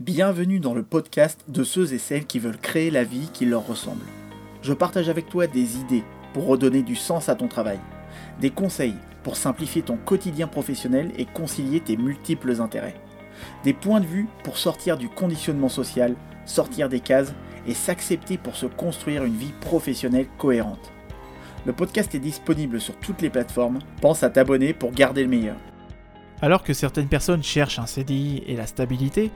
Bienvenue dans le podcast de ceux et celles qui veulent créer la vie qui leur ressemble. Je partage avec toi des idées pour redonner du sens à ton travail, des conseils pour simplifier ton quotidien professionnel et concilier tes multiples intérêts, des points de vue pour sortir du conditionnement social, sortir des cases et s'accepter pour se construire une vie professionnelle cohérente. Le podcast est disponible sur toutes les plateformes, pense à t'abonner pour garder le meilleur. Alors que certaines personnes cherchent un CDI et la stabilité,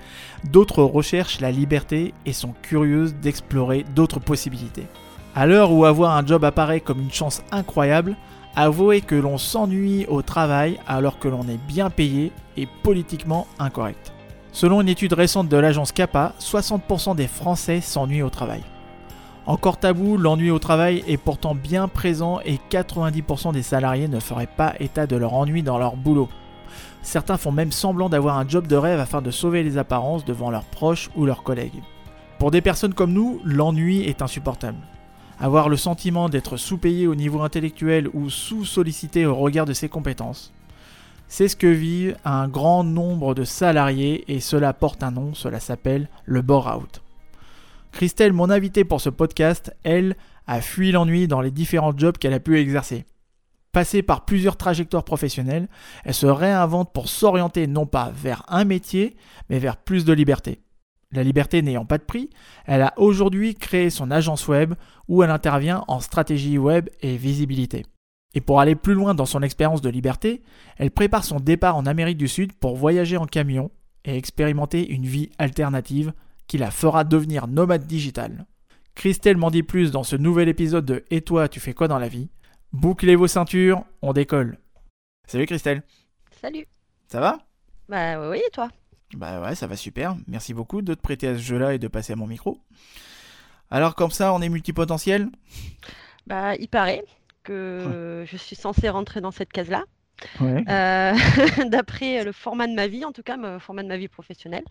d'autres recherchent la liberté et sont curieuses d'explorer d'autres possibilités. À l'heure où avoir un job apparaît comme une chance incroyable, avouez que l'on s'ennuie au travail alors que l'on est bien payé et politiquement incorrect. Selon une étude récente de l'agence CAPA, 60% des Français s'ennuient au travail. Encore tabou, l'ennui au travail est pourtant bien présent et 90% des salariés ne feraient pas état de leur ennui dans leur boulot. Certains font même semblant d'avoir un job de rêve afin de sauver les apparences devant leurs proches ou leurs collègues. Pour des personnes comme nous, l'ennui est insupportable. Avoir le sentiment d'être sous-payé au niveau intellectuel ou sous-sollicité au regard de ses compétences. C'est ce que vivent un grand nombre de salariés et cela porte un nom, cela s'appelle le bore-out. Christelle, mon invitée pour ce podcast, elle, a fui l'ennui dans les différents jobs qu'elle a pu exercer. Passée par plusieurs trajectoires professionnelles, elle se réinvente pour s'orienter non pas vers un métier, mais vers plus de liberté. La liberté n'ayant pas de prix, elle a aujourd'hui créé son agence web où elle intervient en stratégie web et visibilité. Et pour aller plus loin dans son expérience de liberté, elle prépare son départ en Amérique du Sud pour voyager en camion et expérimenter une vie alternative qui la fera devenir nomade digital. Christelle m'en dit plus dans ce nouvel épisode de Et toi, tu fais quoi dans la vie? Bouclez vos ceintures, on décolle. Salut Christelle. Salut. Ça va? Bah oui, et toi? Bah ouais, ça va super. Merci beaucoup de te prêter à ce jeu-là et de passer à mon micro. Alors comme ça, on est multipotentiel? Bah il paraît que je suis censée rentrer dans cette case-là. Ouais. Euh, D'après le format de ma vie, en tout cas, le format de ma vie professionnelle.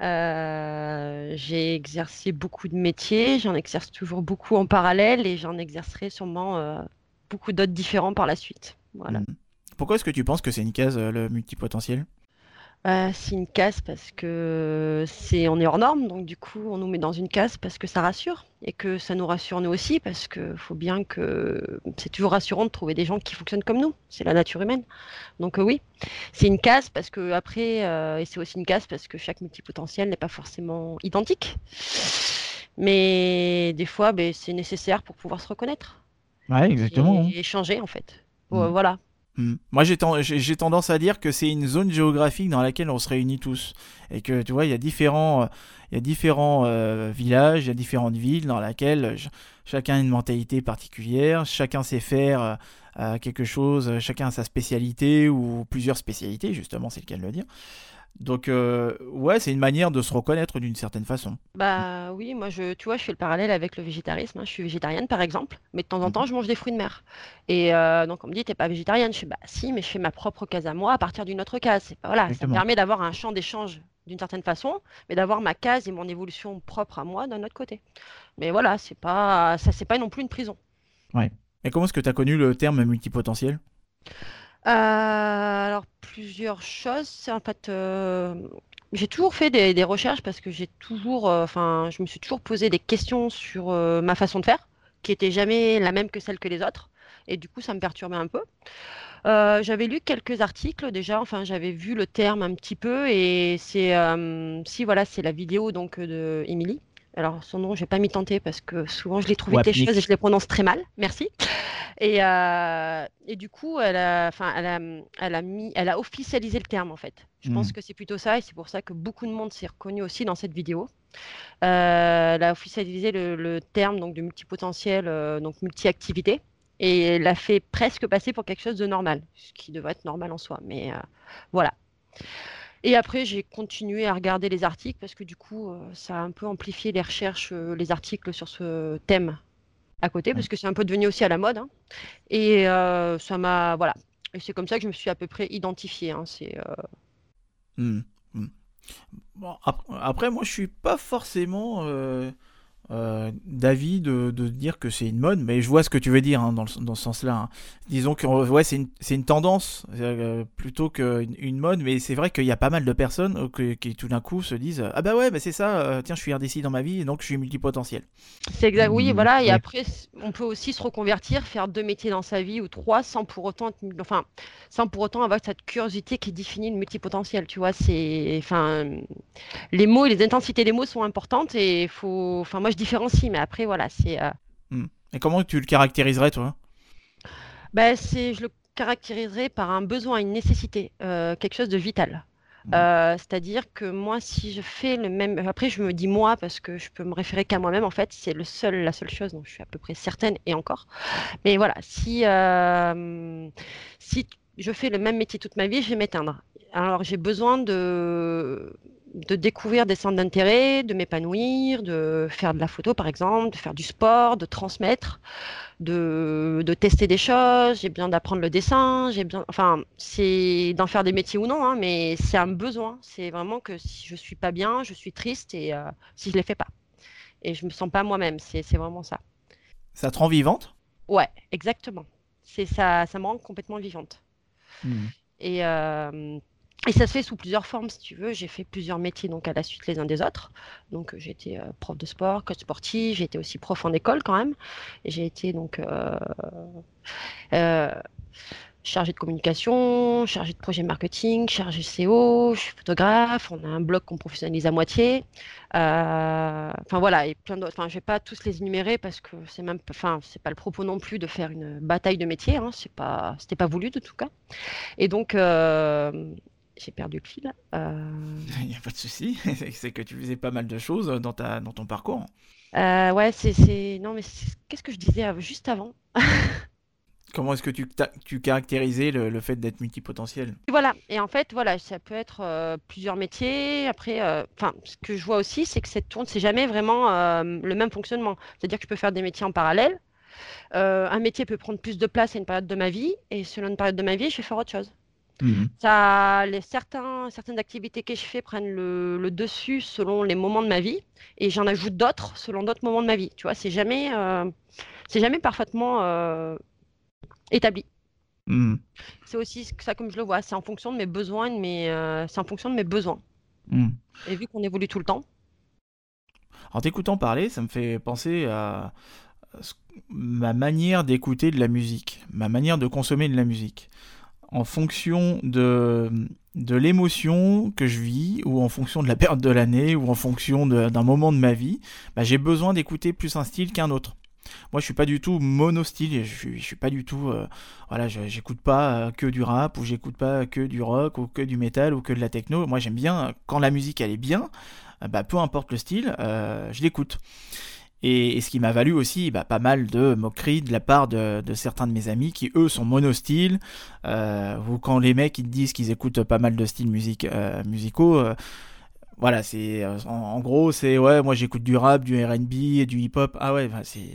Euh, j'ai exercé beaucoup de métiers, j'en exerce toujours beaucoup en parallèle et j'en exercerai sûrement euh, beaucoup d'autres différents par la suite. Voilà. Hmm. Pourquoi est-ce que tu penses que c'est une case, euh, le multipotentiel? Euh, c'est une case parce que c'est on est hors norme, donc du coup on nous met dans une case parce que ça rassure et que ça nous rassure nous aussi parce que faut bien que c'est toujours rassurant de trouver des gens qui fonctionnent comme nous, c'est la nature humaine. Donc euh, oui, c'est une case parce que après euh, et c'est aussi une case parce que chaque multipotentiel n'est pas forcément identique, mais des fois ben, c'est nécessaire pour pouvoir se reconnaître Ouais, et, et changer en fait. Mhm. Voilà. Hmm. Moi, j'ai ten- j'ai j'ai tendance à dire que c'est une zone géographique dans laquelle on se réunit tous. Et que, tu vois, il y a différents, euh, il y a différents euh, villages, il y a différentes villes dans lesquelles ch- chacun a une mentalité particulière, chacun sait faire euh, euh, quelque chose, euh, chacun a sa spécialité ou plusieurs spécialités, justement, c'est le cas de le dire. Donc, euh, ouais, c'est une manière de se reconnaître d'une certaine façon. Bah oui, moi je, tu vois, je fais le parallèle avec le végétarisme. hein. Je suis végétarienne par exemple, mais de temps en temps je mange des fruits de mer. Et euh, donc on me dit, t'es pas végétarienne? Je fais bah si, mais je fais ma propre case à moi à partir d'une autre case. Voilà, ça me permet d'avoir un champ d'échange d'une certaine façon, mais d'avoir ma case et mon évolution propre à moi d'un autre côté. Mais voilà, c'est pas, ça c'est pas non plus une prison. Et comment est-ce que tu as connu le terme multipotentiel? Alors plusieurs choses. En fait, euh, j'ai toujours fait des, des recherches parce que j'ai toujours, euh, enfin, je me suis toujours posé des questions sur euh, ma façon de faire, qui était jamais la même que celle que les autres, et du coup, ça me perturbait un peu. Euh, j'avais lu quelques articles déjà, enfin, j'avais vu le terme un petit peu, et c'est, euh, si voilà, c'est la vidéo donc de Émilie. Alors son nom, je vais pas m'y tenter parce que souvent je les trouve Wapnick. choses et je les prononce très mal. Merci. Et, euh, et du coup, elle a, enfin, elle a, elle a mis, elle a officialisé le terme en fait. Je pense Mhm. que c'est plutôt ça et c'est pour ça que beaucoup de monde s'est reconnu aussi dans cette vidéo. Euh, elle a officialisé le, le terme donc de multipotentiel, euh, donc multi-activité, et l'a fait presque passer pour quelque chose de normal, ce qui devrait être normal en soi. Mais euh, voilà. Et après, j'ai continué à regarder les articles parce que du coup, ça a un peu amplifié les recherches, les articles sur ce thème à côté, parce que c'est un peu devenu aussi à la mode. hein. Et euh, ça m'a, voilà. Et c'est comme ça que je me suis à peu près identifiée. hein. C'est, euh. Bon, ap- après, moi, je suis pas forcément euh, euh, d'avis de, de, dire que c'est une mode, mais je vois ce que tu veux dire hein, dans, dans, ce sens-là. Hein. Disons que ouais, c'est une, une, tendance euh, plutôt qu'une une mode, mais c'est vrai qu'il y a pas mal de personnes euh, qui, tout d'un coup se disent Ah bah ouais, bah c'est ça, tiens, je suis RDC dans ma vie, donc je suis multipotentiel. C'est exact, oui, mmh, voilà, et après, on peut aussi se reconvertir, faire deux métiers dans sa vie ou trois sans pour autant, enfin, sans pour autant avoir cette curiosité qui définit le multipotentiel, tu vois. C'est, enfin, les mots et les intensités des mots sont importantes et faut, enfin, moi je différencie, mais après, voilà, c'est. Euh, hmm. Et comment tu le caractériserais, toi? Bah, c'est, Je le caractériserais par un besoin, une nécessité, euh, quelque chose de vital. Hmm. Euh, c'est-à-dire que moi, si je fais le même, après je me dis moi parce que je peux me référer qu'à moi-même. En fait, c'est le seul, la seule chose dont je suis à peu près certaine et encore. Mais voilà, si si je fais le même métier toute ma vie, je vais m'éteindre. Alors j'ai besoin de de découvrir des centres d'intérêt, de m'épanouir, de faire de la photo par exemple, de faire du sport, de transmettre, de, de tester des choses, j'ai besoin d'apprendre le dessin, j'ai besoin, enfin, c'est d'en faire des métiers ou non, hein, mais c'est un besoin. C'est vraiment que si je suis pas bien, je suis triste et euh, si je les fais pas. Et je me sens pas moi-même, c'est vraiment ça. Ça te rend vivante? Ouais, exactement. C'est ça, ça me rend complètement vivante. Mmh. Et euh, et ça se fait sous plusieurs formes, si tu veux. J'ai fait plusieurs métiers donc à la suite les uns des autres. Donc j'ai été euh, prof de sport, coach sportif, j'ai été aussi prof en école quand même. J'ai été donc euh, euh, chargée de communication, chargée de projet marketing, chargée SEO, je suis photographe, on a un blog qu'on professionnalise à moitié. Enfin voilà, et plein d'autres. Enfin, je vais pas tous les énumérer parce que c'est même, enfin, c'est pas le propos non plus de faire une bataille de métiers. Hein, c'est pas, pas voulu de tout cas. Et donc j'ai perdu le fil. Euh. Il n'y a pas de souci, c'est que tu faisais pas mal de choses dans, ta, dans ton parcours. Euh, ouais, c'est. Non, mais qu'est-ce que je disais juste avant? Comment est-ce que tu, tu caractérisais le, fait d'être multipotentiel? Voilà, et en fait, voilà, ça peut être euh, plusieurs métiers. Après, enfin, ce que je vois aussi, c'est que cette tourne, c'est jamais vraiment le même fonctionnement. C'est-à-dire que je peux faire des métiers en parallèle. un métier peut prendre plus de place à une période de ma vie, et selon une période de ma vie, je vais faire autre chose. Mhm. Ça, les, certains, certaines activités que je fais prennent le, dessus selon les moments de ma vie et j'en ajoute d'autres selon d'autres moments de ma vie. Tu vois, c'est jamais, euh, c'est jamais parfaitement euh, établi. Mhm. C'est aussi ça comme je le vois. C'est en fonction de mes besoins, mais euh, c'est en fonction de mes besoins. Mhm. Et vu qu'on évolue tout le temps. En t'écoutant parler, ça me fait penser à ma manière d'écouter de la musique, ma manière de consommer de la musique en fonction de, l'émotion que je vis, ou en fonction de la période de l'année, ou en fonction d'un moment de ma vie, bah, j'ai besoin d'écouter plus un style qu'un autre. Moi, je suis pas du tout monostyle, je je suis pas du tout, euh, voilà, j'écoute pas euh, que du rap, ou j'écoute pas que du rock, ou que du métal, ou que de la techno. Moi, j'aime bien, quand la musique elle est bien, bah, peu importe le style, euh, je l'écoute. Et, ce qui m'a valu aussi bah, pas mal de moqueries de la part de, certains de mes amis qui eux sont monostyles. Euh, ou quand les mecs ils disent qu'ils écoutent pas mal de styles euh, musicaux. Euh, voilà, c'est en, gros c'est ouais moi j'écoute du rap, du R&B et du hip hop. Ah ouais, bah, c'est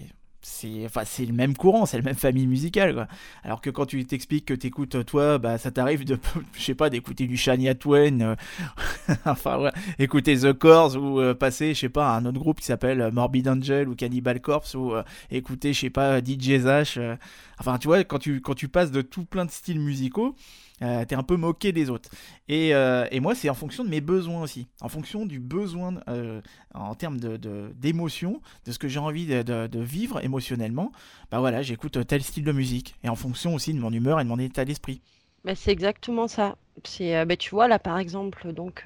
c'est enfin le même courant, c'est la même famille musicale quoi. Alors que quand tu t'expliques que t'écoutes toi, bah ça t'arrive de je sais pas d'écouter du Shania Twain, euh, enfin ouais, écouter The Corrs ou euh, passer je sais pas à un autre groupe qui s'appelle Morbid Angel ou Cannibal Corpse ou euh, écouter je sais pas DJ Zach. enfin tu vois quand tu quand tu passes de tout plein de styles musicaux, euh, t'es un peu moqué des autres. Et, euh, et moi, c'est en fonction de mes besoins aussi, en fonction du besoin euh, en termes d'émotion, de, de, ce que j'ai envie de, de, vivre émotionnellement. Bah voilà, j'écoute tel style de musique, et en fonction aussi de mon humeur et de mon état d'esprit. Bah, c'est exactement ça. C'est, bah, tu vois là par exemple, donc,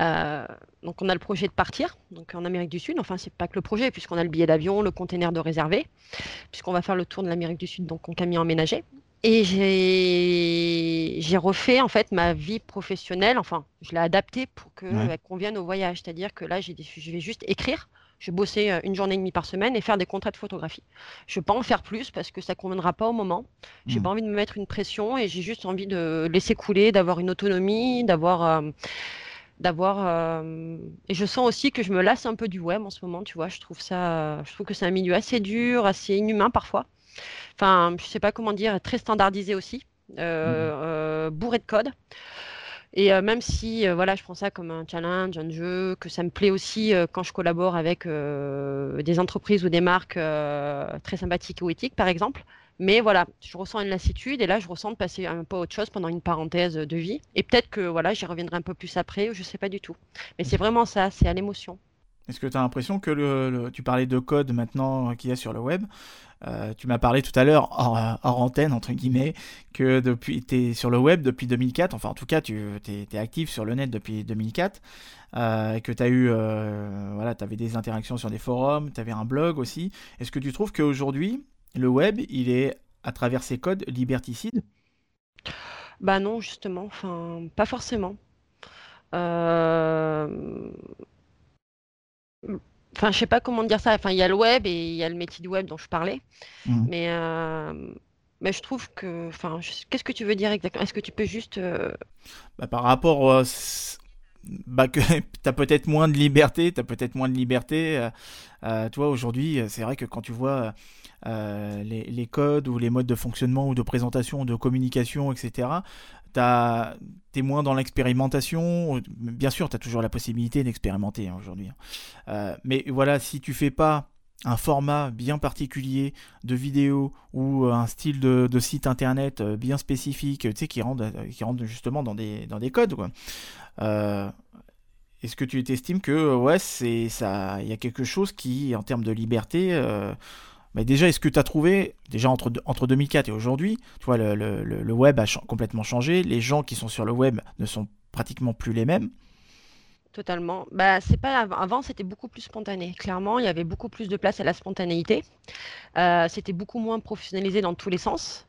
donc on a le projet de partir, donc en Amérique du Sud. Enfin, c'est pas que le projet, puisqu'on a le billet d'avion, le container de réservé, puisqu'on va faire le tour de l'Amérique du Sud, donc en camion aménagé. Et j'ai refait en fait ma vie professionnelle, enfin, je l'ai adaptée pour qu'elle convienne au voyage. C'est-à-dire que là, je vais juste écrire, je vais bosser euh, une journée et demie par semaine et faire des contrats de photographie. Je ne vais pas en faire plus parce que ça ne conviendra pas au moment. J'ai n'ai pas mmh. envie de me mettre une pression et j'ai juste envie de laisser couler, d'avoir une autonomie, d'avoir. Euh, d'avoir euh, et je sens aussi que je me lasse un peu du web en ce moment tu vois je trouve ça je trouve que c'est un milieu assez dur assez inhumain parfois enfin, je sais pas comment dire, très standardisé aussi, euh, mmh. euh, bourré de code. Et même si voilà, je prends ça comme un challenge, un jeu, que ça me plaît aussi quand je collabore avec des entreprises ou des marques très sympathiques ou éthiques, par exemple. Mais voilà, je ressens une lassitude et là, je ressens de passer un peu à autre chose pendant une parenthèse de vie. Et peut-être que voilà, j'y reviendrai un peu plus après, je ne sais pas du tout. Mais c'est vraiment ça, c'est à l'émotion. Est-ce que tu as l'impression que le, tu parlais de code maintenant qu'il y a sur le web euh, tu m'as parlé tout à l'heure, hors, antenne, entre guillemets, que tu es sur le web depuis 2004, enfin en tout cas, tu es, actif sur le net depuis 2004, euh, que tu as eu, euh, voilà, avais des interactions sur des forums, tu avais un blog aussi. Est-ce que tu trouves qu'aujourd'hui, le web, il est, à travers ses codes, liberticide? Bah non, justement, enfin, pas forcément. Euh... Enfin, je sais pas comment dire ça. Enfin, il y a le web et il y a le métier du web dont je parlais. Mmh. Mais, euh, mais je trouve que. Enfin, qu'est-ce que tu veux dire exactement? Est-ce que tu peux juste. Euh, bah, par rapport. bah, que tu as peut-être moins de liberté, tu as peut-être moins de liberté. toi, aujourd'hui, c'est vrai que quand tu vois euh, les, codes ou les modes de fonctionnement ou de présentation ou de communication, etc. Tu es moins dans l'expérimentation. Bien sûr, tu as toujours la possibilité d'expérimenter hein, aujourd'hui. Hein. Euh, mais voilà, si tu fais pas un format bien particulier de vidéo ou un style de, site internet euh, bien spécifique, tu sais, qui rentre, qui rentre justement dans des, dans des codes, est-ce que tu t'estimes que ouais, c'est ça, il y a quelque chose qui, en termes de liberté, mais déjà, est-ce que tu as trouvé, déjà entre, entre 2004 et aujourd'hui, tu vois, le, web a complètement changé, les gens qui sont sur le web ne sont pratiquement plus les mêmes? Totalement. Bah, c'est pas avant, c'était beaucoup plus spontané. Clairement, il y avait beaucoup plus de place à la spontanéité. Euh, c'était beaucoup moins professionnalisé dans tous les sens.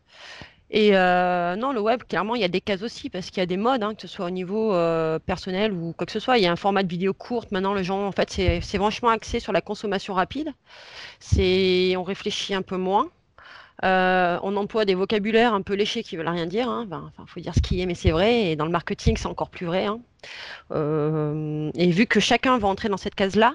Et euh, non, le web, clairement, il y a des cases aussi, parce qu'il y a des modes, hein, que ce soit au niveau euh, personnel ou quoi que ce soit. Il y a un format de vidéo courte. Maintenant, les gens, en fait, c'est vachement axé sur la consommation rapide. On réfléchit un peu moins. Euh, on emploie des vocabulaires un peu léchés qui veulent rien dire. Hein. Enfin, faut dire ce qui est, mais c'est vrai. Et dans le marketing, c'est encore plus vrai. Hein. et vu que chacun va entrer dans cette case-là,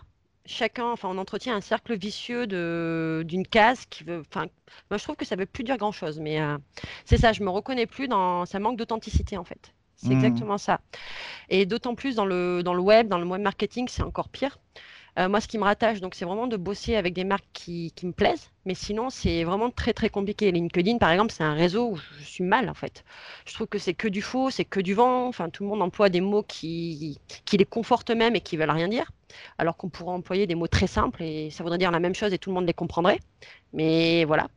chacun, enfin, on entretient un cercle vicieux d'une case qui veut, enfin, moi je trouve que ça veut plus dire grand chose, mais euh, c'est ça, je me reconnais plus dans, ça manque d'authenticité en fait. C'est mmh. exactement ça. Et d'autant plus dans le dans le web, dans le web marketing, c'est encore pire. Euh, moi, ce qui me rattache, c'est vraiment de bosser avec des marques qui, me plaisent. Mais sinon, c'est vraiment très, très compliqué. LinkedIn, par exemple, c'est un réseau où je suis mal, en fait. Je trouve que c'est que du faux, c'est que du vent. Enfin, tout le monde emploie des mots qui, les confortent eux-mêmes et qui veulent rien dire. Alors qu'on pourrait employer des mots très simples et ça voudrait dire la même chose et tout le monde les comprendrait. Mais voilà.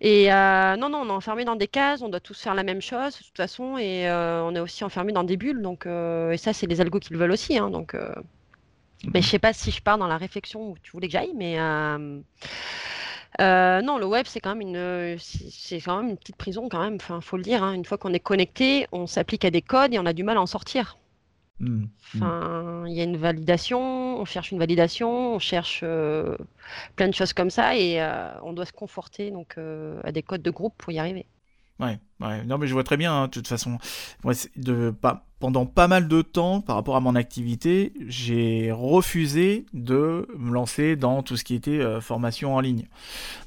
Et euh, non, non, on est enfermé dans des cases, on doit tous faire la même chose de toute façon, et euh, on est aussi enfermé dans des bulles. Donc, et ça, c'est les algos qui le veulent aussi. Hein, donc, mais je sais pas si je pars dans la réflexion où tu voulais que j'aille, mais euh, euh, non, le web c'est quand même une, c'est quand même une petite prison quand même. Enfin, faut le dire. Hein. Une fois qu'on est connecté, on s'applique à des codes et on a du mal à en sortir. Mmh, mmh. Enfin, il y a une validation, on cherche une validation, on cherche euh, plein de choses comme ça et on doit se conforter donc à des codes de groupe pour y arriver. Ouais, ouais. Non, mais je vois très bien, hein, de toute façon. De, pendant pas mal de temps, par rapport à mon activité, j'ai refusé de me lancer dans tout ce qui était euh, formation en ligne.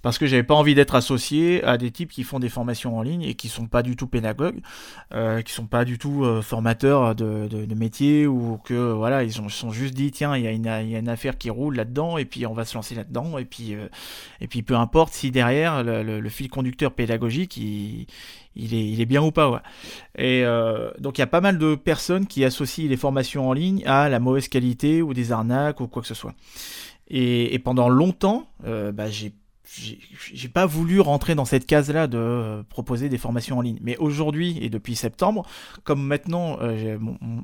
Parce que j'avais pas envie d'être associé à des types qui font des formations en ligne et qui sont pas du tout pédagogues, euh, qui sont pas du tout euh, formateurs de, de, métier ou que, voilà, ils ont, sont juste dit, tiens, il y, a une, y a une affaire qui roule là-dedans et puis on va se lancer là-dedans et puis, euh, et puis peu importe si derrière le, le fil conducteur pédagogique, il il est, bien ou pas. Ouais. Et euh, donc il y a pas mal de personnes qui associent les formations en ligne à la mauvaise qualité ou des arnaques ou quoi que ce soit. Et, pendant longtemps, euh, bah, j'ai j'ai pas voulu rentrer dans cette case-là de euh, proposer des formations en ligne. Mais aujourd'hui et depuis septembre, comme maintenant euh,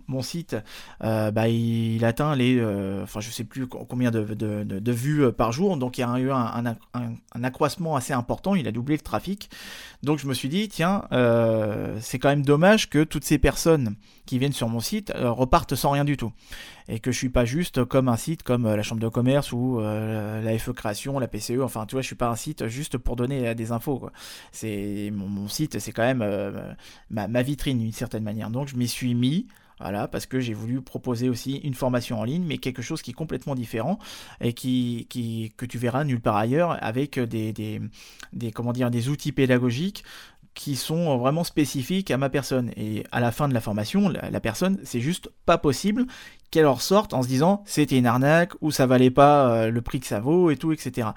mon, site, euh, bah, il, atteint les, enfin je sais plus combien de, de, de, vues par jour, donc il y a eu un, un, accroissement assez important. Il a doublé le trafic. Donc je me suis dit tiens, c'est quand même dommage que toutes ces personnes qui viennent sur mon site repartent sans rien du tout et que je suis pas juste comme un site comme la chambre de commerce ou la FE création, la PCE, enfin tu vois, je suis pas un site juste pour donner euh, des infos. Mon, site, c'est quand même euh, ma, vitrine d'une certaine manière. Donc je m'y suis mis. Voilà, parce que j'ai voulu proposer aussi une formation en ligne, mais quelque chose qui est complètement différent et qui, que tu verras nulle part ailleurs avec des, des comment dire, des outils pédagogiques qui sont vraiment spécifiques à ma personne. Et à la fin de la formation, la, personne, c'est juste pas possible qu'elle en sorte en se disant c'était une arnaque ou ça valait pas euh, le prix que ça vaut et tout, etc.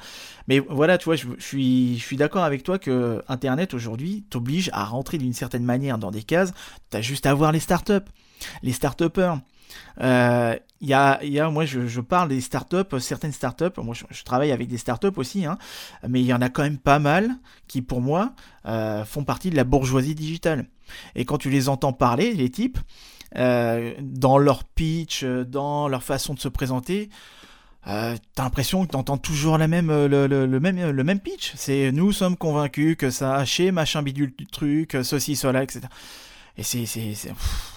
Mais voilà, tu vois, je, suis, je suis d'accord avec toi que Internet aujourd'hui t'oblige à rentrer d'une certaine manière dans des cases. T'as juste à voir les startups, les start euh, il y, a, moi je, parle des startups, certaines startups, moi je, travaille avec des startups aussi, hein, mais il y en a quand même pas mal qui pour moi euh, font partie de la bourgeoisie digitale. Et quand tu les entends parler, les types, euh, dans leur pitch, dans leur façon de se présenter, euh, t'as l'impression que t'entends toujours la même, le, le, même, le même pitch. C'est nous sommes convaincus que ça a machin bidule du truc, ceci, cela, etc. Et c'est, c'est,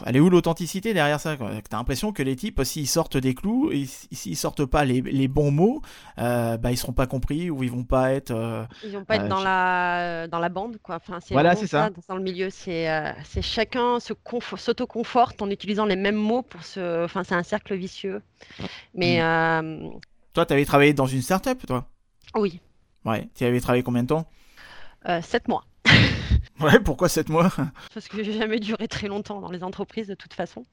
elle est où l'authenticité derrière ça T'as l'impression que les types, s'ils sortent des clous, et s'ils sortent pas les, les bons mots, euh, bah ils seront pas compris ou ils vont pas être. Euh, ils vont pas être euh, dans la dans la bande quoi. Enfin, c'est voilà, c'est ça. Dans le milieu, c'est c'est chacun se s'auto-conforte en utilisant les mêmes mots pour se. Enfin, c'est un cercle vicieux. Mais mm. toi, tu avais travaillé dans une start-up, toi? Oui. Ouais. Tu avais travaillé combien de temps? Sept mois. Ouais, pourquoi 7 mois? Parce que j'ai jamais duré très longtemps dans les entreprises de toute façon.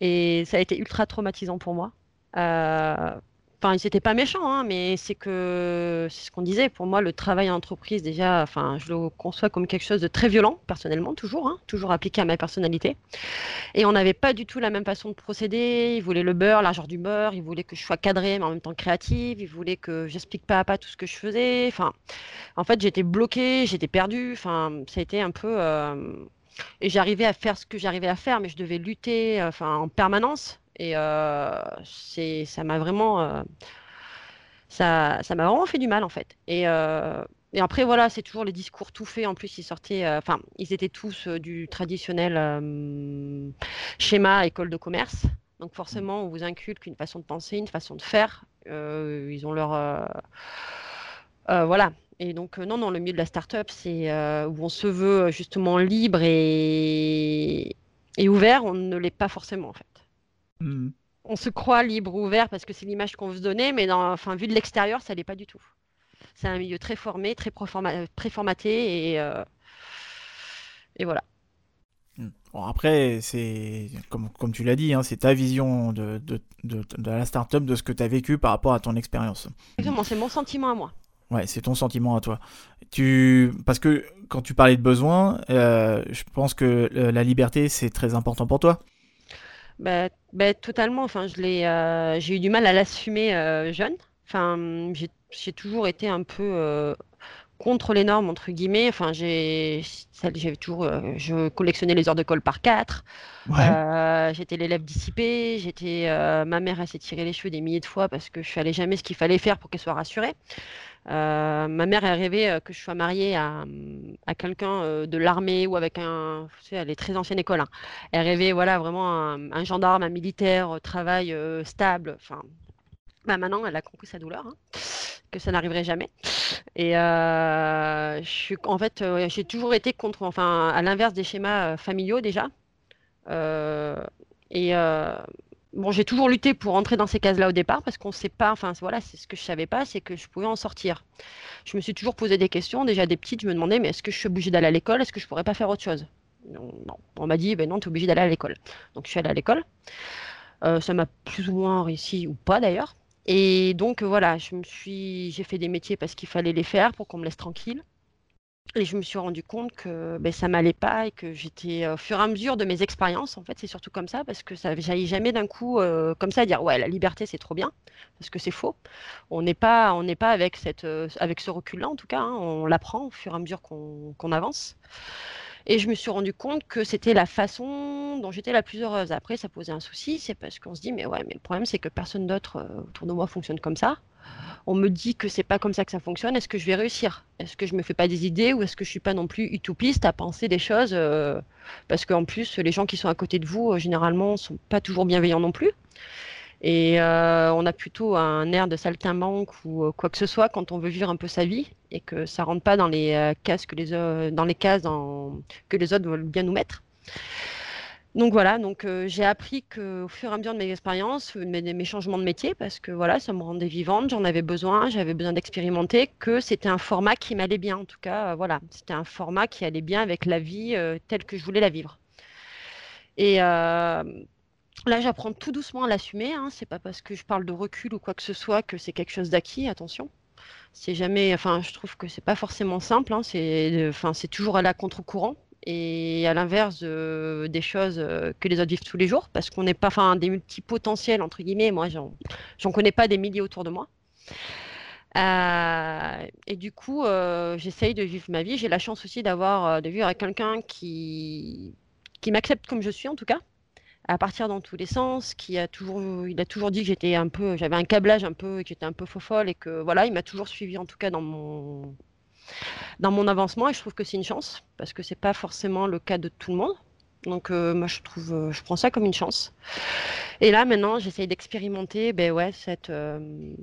Et ça a été ultra traumatisant pour moi. Euh, Enfin, ils n'étaient pas méchants, hein, mais c'est que c'est ce qu'on disait. Pour moi, le travail en entreprise, déjà, enfin, je le conçois comme quelque chose de très violent, personnellement, toujours, hein, toujours appliqué à ma personnalité. Et on n'avait pas du tout la même façon de procéder. Ils voulaient le beurre, l'argent du beurre. Ils voulaient que je sois cadrée, mais en même temps créative. Ils voulaient que j'explique pas à pas tout ce que je faisais. Enfin, en fait, j'étais bloquée, j'étais perdue. Enfin, ça a été un peu. Euh, et j'arrivais à faire ce que j'arrivais à faire, mais je devais lutter, enfin, en permanence et euh, c'est, ça m'a vraiment, euh, ça, ça vraiment fait du mal en fait. Et, euh, et après voilà, c'est toujours les discours tout faits. En plus, ils sortaient, enfin, ils étaient tous du traditionnel schéma école de commerce. Donc forcément, on vous inculque une façon de penser, une façon de faire. ils ont leur voilà. Et donc, non, non, le milieu de la start-up, c'est où on se veut justement libre et, et ouvert, on ne l'est pas forcément en fait. Hmm. On se croit libre ou ouvert parce que c'est l'image qu'on veut se donner, mais dans, enfin, vu de l'extérieur, ça l'est pas du tout. C'est un milieu très formé, très préformaté et, euh, et voilà. Hmm. Bon, après, c'est comme, comme tu l'as dit, hein, c'est ta vision de, de, de, de la startup, de ce que tu as vécu par rapport à ton expérience. Exactement, c'est mon sentiment à moi. Ouais, c'est ton sentiment à toi. Tu... Parce que quand tu parlais de besoin, euh, je pense que euh, la liberté, c'est très important pour toi. Bah, bah, totalement. Enfin, je l'ai, euh, j'ai eu du mal à l'assumer euh, jeune. Enfin, j'ai toujours été un peu euh, contre les normes entre guillemets. Enfin, j'ai, toujours, je collectionnais les heures de colle par quatre. j'étais l'élève dissipé. J'étais, ma mère, elle s'est tiré les cheveux des milliers de fois parce que je savais jamais ce qu'il fallait faire pour qu'elle soit rassurée. Euh, ma mère, elle rêvait euh, que je sois mariée à, à quelqu'un euh, de l'armée ou avec un. Tu sais, elle est très ancienne école. Hein. Elle rêvait, voilà, vraiment un, gendarme, un militaire, travail stable. Enfin, bah maintenant, elle a compris sa douleur, hein, que ça n'arriverait jamais. Et je suis, en fait, j'ai toujours été contre, enfin, à l'inverse des schémas familiaux déjà. et bon, j'ai toujours lutté pour entrer dans ces cases-là au départ parce qu'on ne sait pas, enfin voilà, c'est ce que je savais pas, c'est que je pouvais en sortir. Je me suis toujours posé des questions, déjà des petites, je me demandais, mais est-ce que je suis obligée d'aller à l'école? Est-ce que je pourrais pas faire autre chose? Non, On m'a dit, ben non, tu es obligée d'aller à l'école. Donc je suis allée à l'école. Euh, ça m'a plus ou moins réussi ou pas d'ailleurs. Et donc voilà, je me suis, j'ai fait des métiers parce qu'il fallait les faire pour qu'on me laisse tranquille. Et je me suis rendu compte que ben, ça m'allait pas et que j'étais au fur et à mesure de mes expériences, en fait, c'est surtout comme ça, parce que ça j'allais jamais d'un coup euh, comme ça dire ouais la liberté c'est trop bien, parce que c'est faux. On n'est pas on n'est pas euh, avec ce recul-là en tout cas, hein. on l'apprend au fur et à mesure qu'on avance. Et je me suis rendu compte que c'était la façon dont j'étais la plus heureuse. Après, ça posait un souci, c'est parce qu'on se dit mais ouais mais le problème c'est que personne d'autre euh, autour de moi fonctionne comme ça on me dit que c'est pas comme ça que ça fonctionne, est-ce que je vais réussir? Est-ce que je me fais pas des idées ou est-ce que je suis pas non plus utopiste à penser des choses euh, Parce qu'en plus, les gens qui sont à côté de vous, euh, généralement, sont pas toujours bienveillants non plus. Et euh, on a plutôt un air de saltimbanque ou quoi que ce soit quand on veut vivre un peu sa vie et que ça rentre pas dans les cases que les, dans les cases que les autres veulent bien nous mettre. donc voilà, donc j'ai appris qu'au fur et à mesure de mes expériences, mes, mes changements de métier, parce que voilà, ça me rendait vivante, j'en avais besoin, j'avais besoin d'expérimenter, que c'était un format qui m'allait bien. En tout cas, voilà, c'était un format qui allait bien avec la vie telle que je voulais la vivre. Et là, j'apprends tout doucement à l'assumer. Hein. C'est pas parce que je parle de recul ou quoi que ce soit que c'est quelque chose d'acquis. Attention c'est jamais, enfin, je trouve que c'est pas forcément simple. Hein. c'est, enfin, c'est toujours à la contre-courant et à l'inverse des choses euh, que les autres vivent tous les jours, parce qu'on n'est pas, enfin, des multipotentiels entre guillemets. Moi, j'en connais pas des milliers autour de moi. Euh, et du coup, euh, j'essaye de vivre ma vie. J'ai la chance aussi d'avoir de vivre avec quelqu'un qui qui m'accepte comme je suis en tout cas, à partir dans tous les sens, qui a toujours, il a toujours dit que j'étais un peu, j'avais un câblage un peu, que j'étais un peu faux folle et que voilà, il m'a toujours suivi en tout cas dans mon dans mon avancement et je trouve que c'est une chance parce que c'est pas forcément le cas de tout le monde. Donc euh, moi je trouve, euh, je prends ça comme une chance. Et là maintenant j'essaye d'expérimenter, ben ouais cette euh,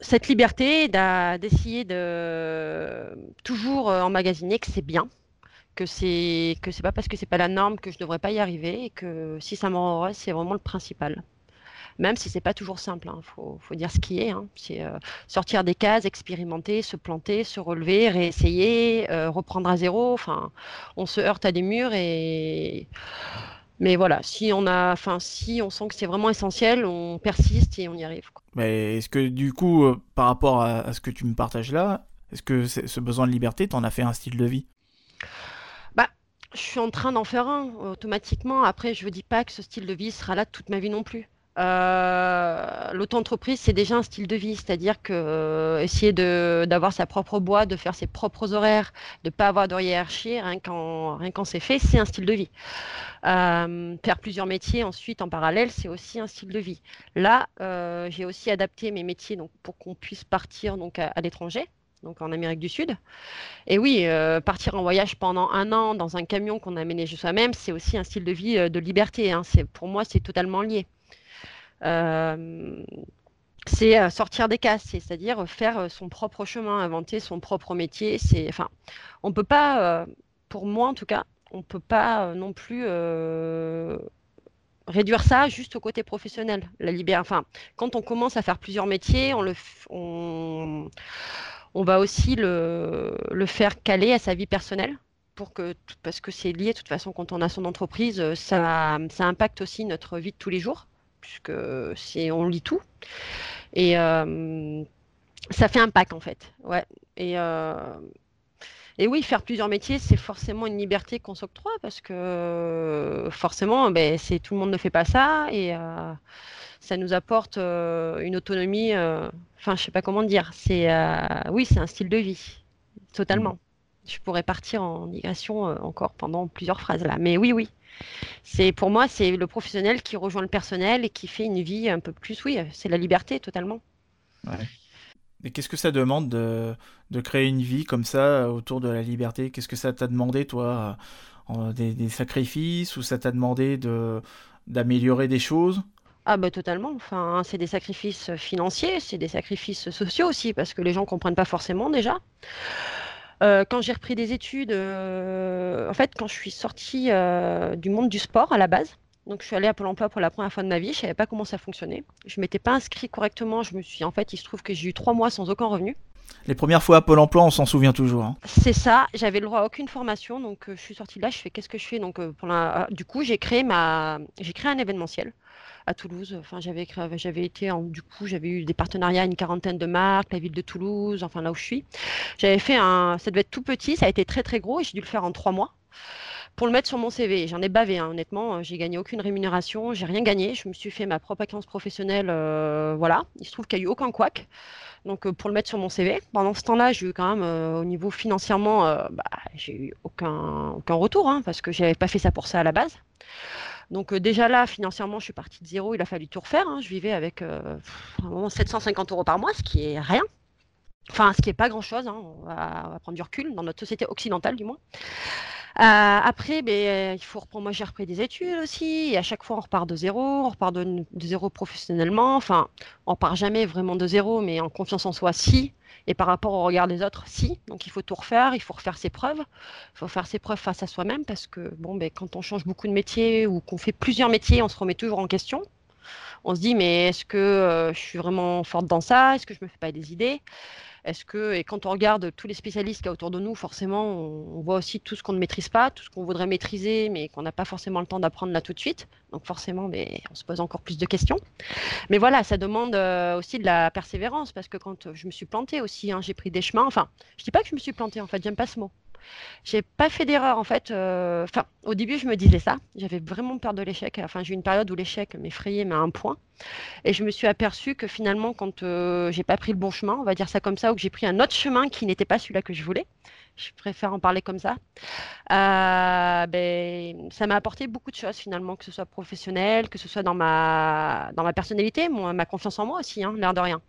cette liberté d'essayer de toujours emmagasiner que c'est bien, que c'est que c'est pas parce que c'est pas la norme que je devrais pas y arriver et que si ça m'en c'est vraiment le principal même si c'est pas toujours simple. Hein. faut, dire ce qui est. Hein. C'est euh, sortir des cases, expérimenter, se planter, se relever, réessayer, euh, reprendre à zéro. Enfin, on se heurte à des murs et mais voilà, si on a, enfin, si on sent que c'est vraiment essentiel, on persiste et on y arrive. Mais est-ce que du coup, euh, par rapport à, ce que tu me partages là, est-ce que ce besoin de liberté, t'en as fait un style de vie? Je suis en train d'en faire un automatiquement. Après, je ne dis pas que ce style de vie sera là toute ma vie non plus. Euh, l'auto-entreprise, c'est déjà un style de vie, c'est-à-dire que euh, d'avoir sa propre boîte, de faire ses propres horaires, de ne pas avoir de hiérarchie, rien quand c'est fait, c'est un style de vie. Euh, faire plusieurs métiers ensuite en parallèle, c'est aussi un style de vie. Là, j'ai aussi adapté mes métiers donc, pour qu'on puisse partir donc, à, l'étranger donc en Amérique du Sud. Et oui, partir en voyage pendant un an dans un camion qu'on a aménagé soi-même, c'est aussi un style de vie de liberté. Hein. Pour moi, c'est totalement lié. Euh, c'est euh, sortir des cases, c'est-à-dire faire euh, son propre chemin, inventer son propre métier. C'est, enfin, on peut pas, pour moi en tout cas, on peut pas non plus réduire ça juste au côté professionnel. La enfin, quand on commence à faire plusieurs métiers, on le, on, on va aussi le, faire caler à sa vie personnelle. Pour que, parce que c'est lié, de toute façon, quand on a son entreprise, ça, ça impacte aussi notre vie de tous les jours puisque c'est on lit tout. Et euh, ça fait un pack en fait. Ouais. Et, euh, et oui, faire plusieurs métiers, c'est forcément une liberté qu'on s'octroie parce que forcément, ben, c'est tout le monde ne fait pas ça et euh, ça nous apporte une autonomie. Enfin, je sais pas comment dire. C'est oui, c'est un style de vie, totalement. Mmh. Je pourrais partir en migration encore pendant plusieurs phrases là, mais oui, oui. C'est pour moi, c'est le professionnel qui rejoint le personnel et qui fait une vie un peu plus. Oui, c'est la liberté totalement. Ouais. Et qu'est-ce que ça demande de, de, créer une vie comme ça autour de la liberté? Qu'est-ce que ça t'a demandé, toi des, sacrifices ou ça t'a demandé de d'améliorer des choses? Ah bah totalement, enfin c'est des sacrifices financiers, c'est des sacrifices sociaux aussi parce que les gens comprennent pas forcément déjà. Euh, quand j'ai repris des études, euh, en fait, quand je suis sortie euh, du monde du sport à la base, donc je suis allée à Pôle Emploi pour la première fois de ma vie, je savais pas comment ça fonctionnait. Je m'étais pas inscrit correctement. Je me suis, en fait, il se trouve que j'ai eu trois mois sans aucun revenu. Les premières fois à Pôle Emploi, on s'en souvient toujours. Hein. C'est ça. J'avais le droit à aucune formation, donc je suis sortie de là. Je fais qu'est-ce que je fais Donc pour la... du coup, j'ai créé ma, j'ai créé un événementiel à Toulouse. Enfin, j'avais été du coup, j'avais eu des partenariats, une quarantaine de marques, la ville de Toulouse, enfin là où je suis. J'avais fait un, ça devait être tout petit, ça a été très très gros et j'ai dû le faire en trois mois pour le mettre sur mon CV. J'en ai bavé, hein, honnêtement. J'ai gagné aucune rémunération, j'ai rien gagné. Je me suis fait ma propre expérience professionnelle, euh, voilà. Il se trouve qu'il n'y a eu aucun couac. Donc euh, pour le mettre sur mon CV. Pendant ce temps-là, j'ai eu quand même, euh, au niveau financièrement, bah, j'ai eu aucun, retour, hein, parce que j'avais pas fait ça pour ça à la base. Donc déjà là, financièrement, je suis partie de zéro, il a fallu tout refaire. Hein. Je vivais avec 750 euros par mois, ce qui est rien. Enfin, ce qui n'est pas grand-chose, hein. on, va, prendre du recul, dans notre société occidentale du moins. après, ben, il faut reprendre. Moi, j'ai repris des études aussi. Et à chaque fois, on repart de zéro. On repart de, zéro professionnellement. Enfin, on part jamais vraiment de zéro, mais en confiance en soi, si. Et par rapport au regard des autres, si. Donc, il faut tout refaire. Il faut refaire ses preuves. Il faut faire ses preuves face à soi-même parce que, bon, ben, quand on change beaucoup de métier ou qu'on fait plusieurs métiers, on se remet toujours en question on se dit mais est-ce que euh, je suis vraiment forte dans ça? Est-ce que je me fais pas des idées? Est-ce que et quand on regarde tous les spécialistes qu'il y a autour de nous, forcément, on, voit aussi tout ce qu'on ne maîtrise pas, tout ce qu'on voudrait maîtriser, mais qu'on n'a pas forcément le temps d'apprendre là tout de suite. Donc forcément, mais on se pose encore plus de questions. Mais voilà, ça demande euh, aussi de la persévérance parce que quand je me suis plantée aussi, hein, j'ai pris des chemins. Enfin, je dis pas que je me suis plantée. En fait, j'aime pas ce mot. J'ai pas fait d'erreur en fait. Euh, enfin, au début, je me disais ça. J'avais vraiment peur de l'échec. Enfin, j'ai eu une période où l'échec m'effrayait, mais à un point. Et je me suis aperçue que finalement, quand euh, j'ai pas pris le bon chemin, on va dire ça comme ça, ou que j'ai pris un autre chemin qui n'était pas celui-là que je voulais, je préfère en parler comme ça. Euh, ben, ça m'a apporté beaucoup de choses finalement, que ce soit professionnel, que ce soit dans ma, dans ma personnalité, ma confiance en moi aussi, hein, l'air de rien.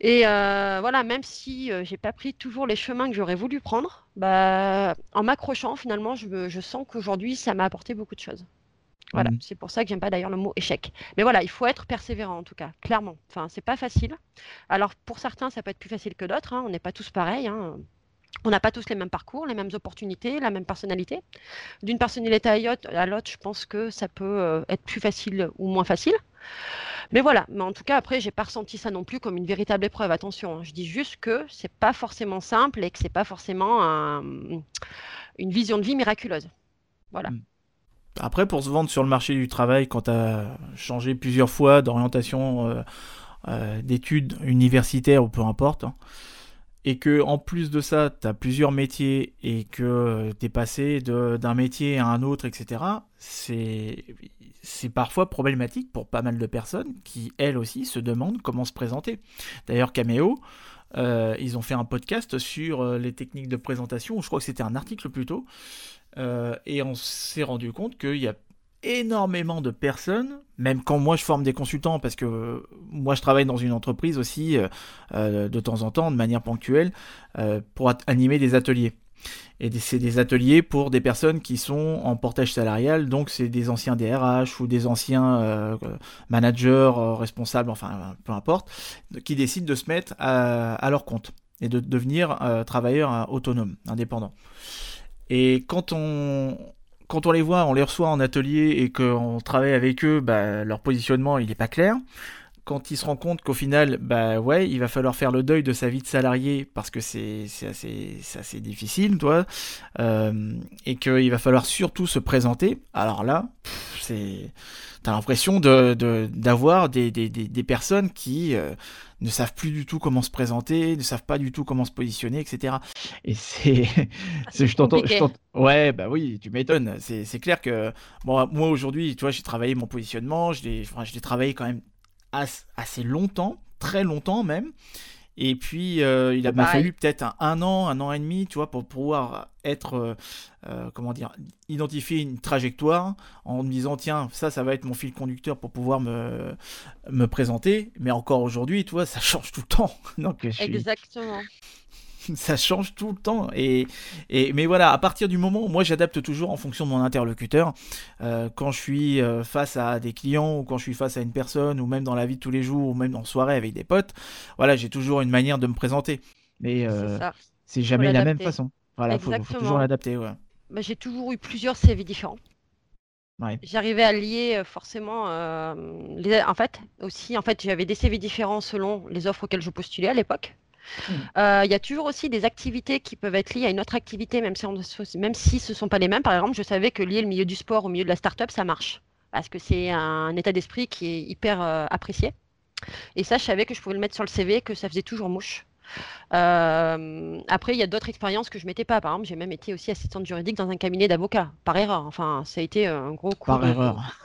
Et euh, voilà, même si euh, j'ai pas pris toujours les chemins que j'aurais voulu prendre, bah, en m'accrochant, finalement, je, je sens qu'aujourd'hui, ça m'a apporté beaucoup de choses. Voilà, mmh. c'est pour ça que j'aime pas d'ailleurs le mot échec. Mais voilà, il faut être persévérant en tout cas, clairement. Enfin, c'est pas facile. Alors pour certains, ça peut être plus facile que d'autres. Hein. On n'est pas tous pareils. Hein. On n'a pas tous les mêmes parcours, les mêmes opportunités, la même personnalité. D'une personnalité à l'autre, je pense que ça peut euh, être plus facile ou moins facile. Mais voilà, mais en tout cas, après, j'ai pas ressenti ça non plus comme une véritable épreuve. Attention, hein. je dis juste que c'est pas forcément simple et que c'est pas forcément une vision de vie miraculeuse. Voilà. Hmm. Après, pour se vendre sur le marché du travail, quand tu as changé plusieurs fois d'orientation euh, euh, d'études universitaires ou peu importe, hein, et que en plus de ça, tu as plusieurs métiers et que tu es passé d'un métier à un autre, etc., c'est c'est parfois problématique pour pas mal de personnes qui, elles aussi, se demandent comment se présenter. D'ailleurs, Cameo, euh, ils ont fait un podcast sur euh, les techniques de présentation, je crois que c'était un article plutôt, euh, et on s'est rendu compte qu'il y a énormément de personnes, même quand moi je forme des consultants, parce que moi je travaille dans une entreprise aussi de temps en temps, de manière ponctuelle, pour animer des ateliers. Et c'est des ateliers pour des personnes qui sont en portage salarial, donc c'est des anciens DRH ou des anciens euh, managers, euh, responsables, enfin peu importe, qui décident de se mettre à, leur compte et de devenir euh, travailleurs autonomes, indépendants. Et quand on, quand on les voit, on les reçoit en atelier et qu'on travaille avec eux, bah, leur positionnement il n'est pas clair quand il se rend compte qu'au final, bah ouais, il va falloir faire le deuil de sa vie de salarié parce que c'est assez, assez difficile, toi, euh, et qu'il va falloir surtout se présenter. Alors là, c'est, t'as l'impression de, d'avoir des, des, des, personnes qui euh, ne savent plus du tout comment se présenter, ne savent pas du tout comment se positionner, etc. Et c'est, ah, je t'entends, ouais, bah oui, tu m'étonnes. C'est, c'est clair que bon, moi aujourd'hui, tu vois, j'ai travaillé mon positionnement, je l'ai, enfin, je l'ai travaillé quand même assez longtemps, très longtemps même. Et puis, euh, il a m'a fallu peut-être un, an, un an et demi, tu vois, pour pouvoir être, euh, euh, comment dire, identifier une trajectoire en me disant, tiens, ça, ça va être mon fil conducteur pour pouvoir me, me présenter. Mais encore aujourd'hui, tu vois, ça change tout le temps. Donc, Exactement. ça change tout le temps. Et, et, mais voilà, à partir du moment où moi j'adapte toujours en fonction de mon interlocuteur, euh, quand je suis euh, face à des clients ou quand je suis face à une personne ou même dans la vie de tous les jours ou même en soirée avec des potes, voilà, j'ai toujours une manière de me présenter. Mais euh, c'est jamais la même façon. Voilà, il faut, toujours l'adapter. Ouais. Bah, j'ai toujours eu plusieurs CV différents. J'arrivais à lier forcément, les... en fait, aussi, en fait, j'avais des CV différents selon les offres auxquelles je postulais à l'époque. Hmm. Euh, il y a toujours aussi des activités qui peuvent être liées à une autre activité, même si, ce ne sont pas les mêmes. Par exemple, je savais que lier le milieu du sport au milieu de la start-up, ça marche. Parce que c'est un état d'esprit qui est hyper euh, apprécié. Et ça, je savais que je pouvais le mettre sur le CV, que ça faisait toujours mouche. Euh, après, il y a d'autres expériences que je mettais pas. Par exemple, j'ai même été aussi assistante juridique dans un cabinet d'avocats, par erreur. Enfin, ça a été un gros coup. Par erreur.